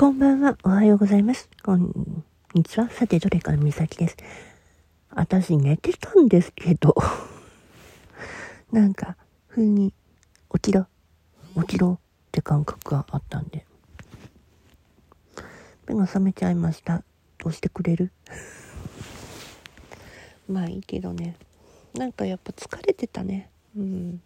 こんばんは。おはようございます。こんにちは。さて、どれからみさきです。私寝てたんですけど なんか、ふうに、起きろ、起きろって感覚があったんで。目が覚めちゃいました。どうしてくれる？まあいいけどね。なんかやっぱ疲れてたね。うん。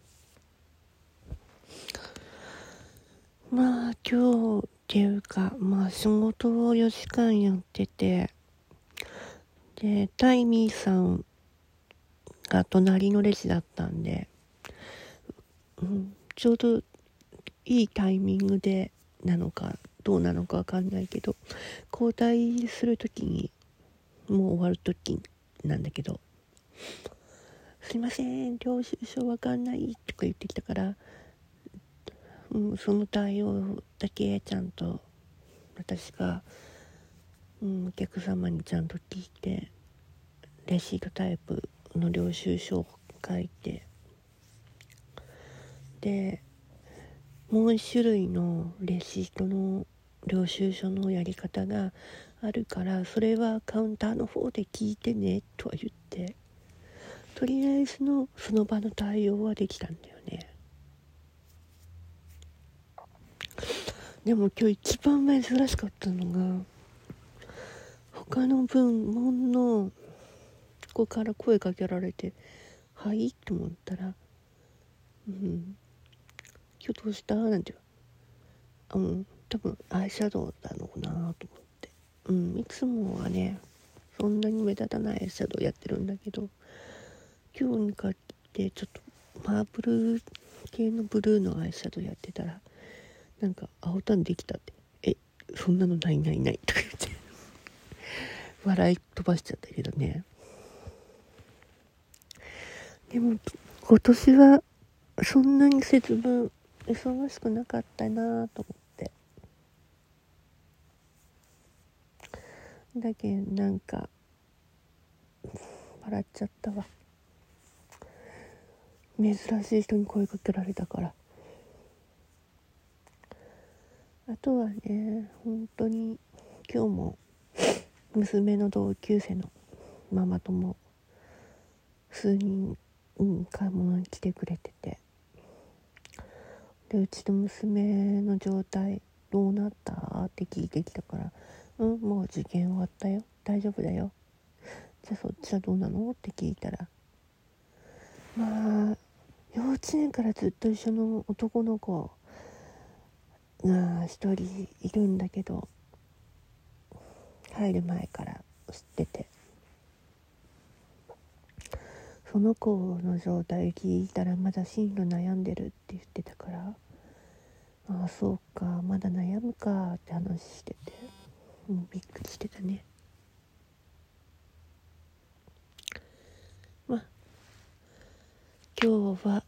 まあ今日っていうかまあ仕事を4時間やっててでタイミーさんが隣のレジだったんで、うん、ちょうどいいタイミングでなのかどうなのかわかんないけど交代する時にもう終わる時なんだけど「すいません領収書わかんない」とか言ってきたからうん、その対応だけちゃんと私が、うん、お客様にちゃんと聞いてレシートタイプの領収書を書いてでもう一種類のレシートの領収書のやり方があるからそれはカウンターの方で聞いてねとは言ってとりあえずのその場の対応はできたんだよね。でも今日一番珍しかったのが他の分門の子から声かけられて「はい」と思ったら「うん。今日どうした?」なんて言う。うん多分アイシャドウなのかなと思って。うんいつもはねそんなに目立たないアイシャドウやってるんだけど今日にかけてちょっとマーブル系のブルーのアイシャドウやってたらなんか青タンできたって。えそんなのないないない。とか言って。笑い飛ばしちゃったけどね。でも今年はそんなに節分忙しくなかったなと思って。だけどなんか笑っちゃったわ。珍しい人に声かけられたから。あとはね本当に今日も娘の同級生のママ友数人、うん、買い物に来てくれててでうちの娘の状態どうなったって聞いてきたから「うんもう受験終わったよ。大丈夫だよ」じゃあそっちはどうなの？って聞いたらまあ幼稚園からずっと一緒の男の子が一人いるんだけど入る前から知ってて。その子の状態聞いたらまだ進路悩んでるって言ってたからああそうかまだ悩むかって話してて、うん、びっくりしてたね。まあ今日は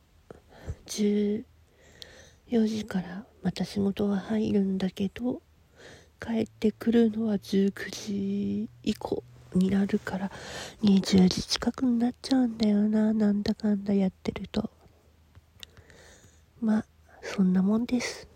10 4時からまた仕事は入るんだけど帰ってくるのは19時以降になるから20時近くになっちゃうんだよななんだかんだやってると。まあそんなもんです。